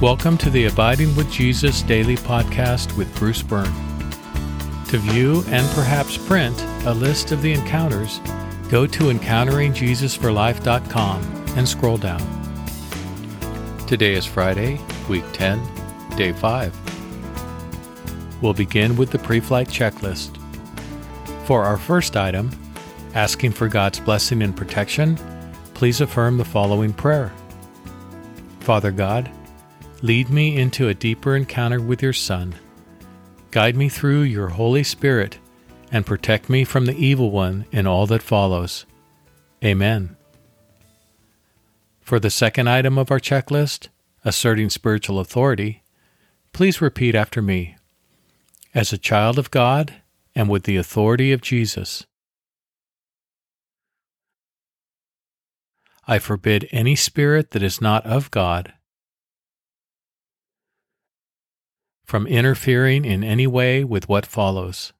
Welcome to the Abiding with Jesus Daily Podcast with Bruce Byrne. To view and perhaps print a list of the encounters, go to encounteringjesusforlife.com and scroll down. Today is Friday, week 10, day 5. We'll begin with the pre flight checklist. For our first item, asking for God's blessing and protection, please affirm the following prayer Father God, Lead me into a deeper encounter with your Son. Guide me through your Holy Spirit and protect me from the evil one in all that follows. Amen. For the second item of our checklist, asserting spiritual authority, please repeat after me. As a child of God and with the authority of Jesus, I forbid any spirit that is not of God from interfering in any way with what follows.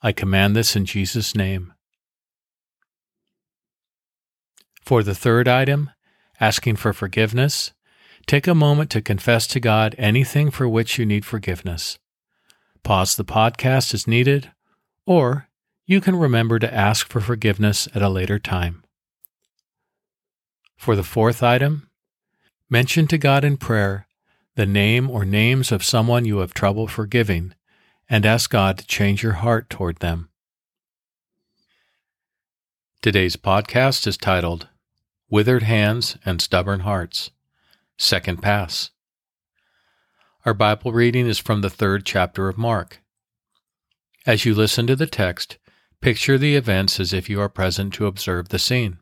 I command this in Jesus' name. For the third item, asking for forgiveness, take a moment to confess to God anything for which you need forgiveness. Pause the podcast as needed, or you can remember to ask for forgiveness at a later time. For the fourth item, Mention to God in prayer the name or names of someone you have trouble forgiving and ask God to change your heart toward them. Today's podcast is titled Withered Hands and Stubborn Hearts, Second Pass. Our Bible reading is from the third chapter of Mark. As you listen to the text, picture the events as if you are present to observe the scene.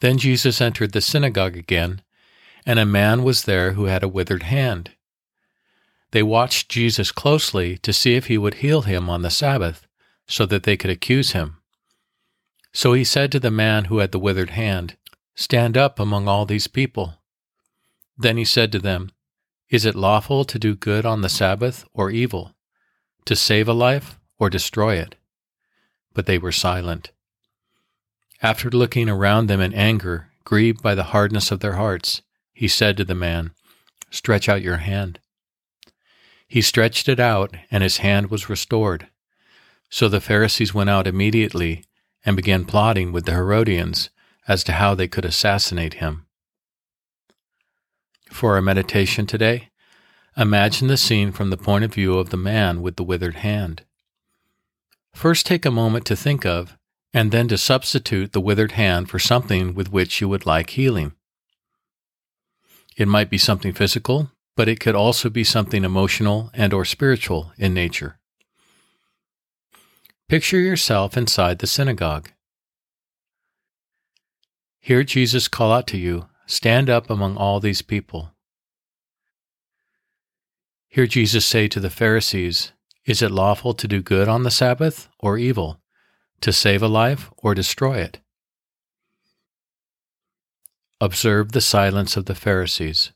Then Jesus entered the synagogue again, and a man was there who had a withered hand. They watched Jesus closely to see if he would heal him on the Sabbath, so that they could accuse him. So he said to the man who had the withered hand, Stand up among all these people. Then he said to them, Is it lawful to do good on the Sabbath or evil, to save a life or destroy it? But they were silent. After looking around them in anger, grieved by the hardness of their hearts, he said to the man, Stretch out your hand. He stretched it out, and his hand was restored. So the Pharisees went out immediately and began plotting with the Herodians as to how they could assassinate him. For our meditation today, imagine the scene from the point of view of the man with the withered hand. First, take a moment to think of and then to substitute the withered hand for something with which you would like healing. It might be something physical, but it could also be something emotional and or spiritual in nature. Picture yourself inside the synagogue. Hear Jesus call out to you, Stand up among all these people. Hear Jesus say to the Pharisees, Is it lawful to do good on the Sabbath or evil? To save a life or destroy it. Observe the silence of the Pharisees.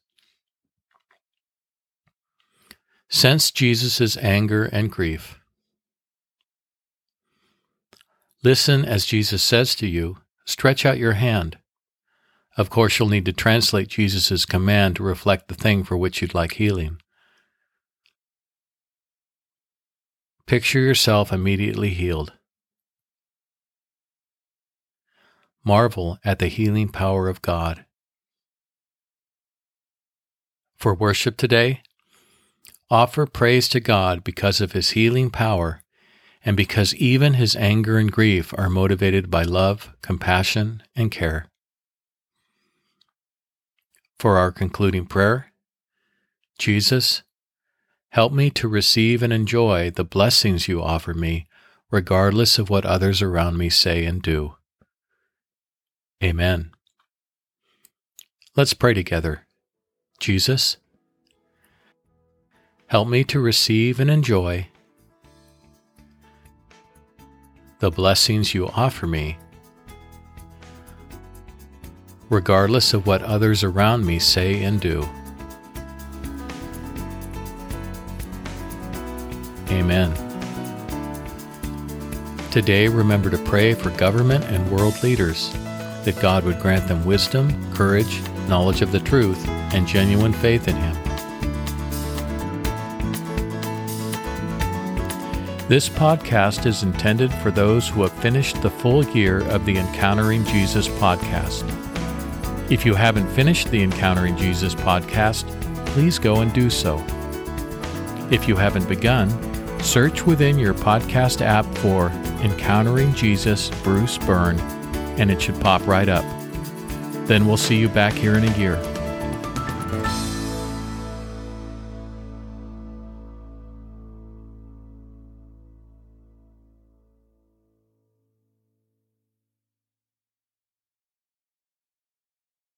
Sense Jesus' anger and grief. Listen as Jesus says to you, Stretch out your hand. Of course, you'll need to translate Jesus' command to reflect the thing for which you'd like healing. Picture yourself immediately healed. Marvel at the healing power of God. For worship today, offer praise to God because of His healing power and because even His anger and grief are motivated by love, compassion, and care. For our concluding prayer, Jesus, help me to receive and enjoy the blessings you offer me, regardless of what others around me say and do. Amen. Let's pray together. Jesus, help me to receive and enjoy the blessings you offer me, regardless of what others around me say and do. Amen. Today, remember to pray for government and world leaders that God would grant them wisdom, courage, knowledge of the truth, and genuine faith in Him. This podcast is intended for those who have finished the full year of the Encountering Jesus podcast. If you haven't finished the Encountering Jesus podcast, please go and do so. If you haven't begun, search within your podcast app for Encountering Jesus Bruce Byrne, and it should pop right up. Then we'll see you back here in a year.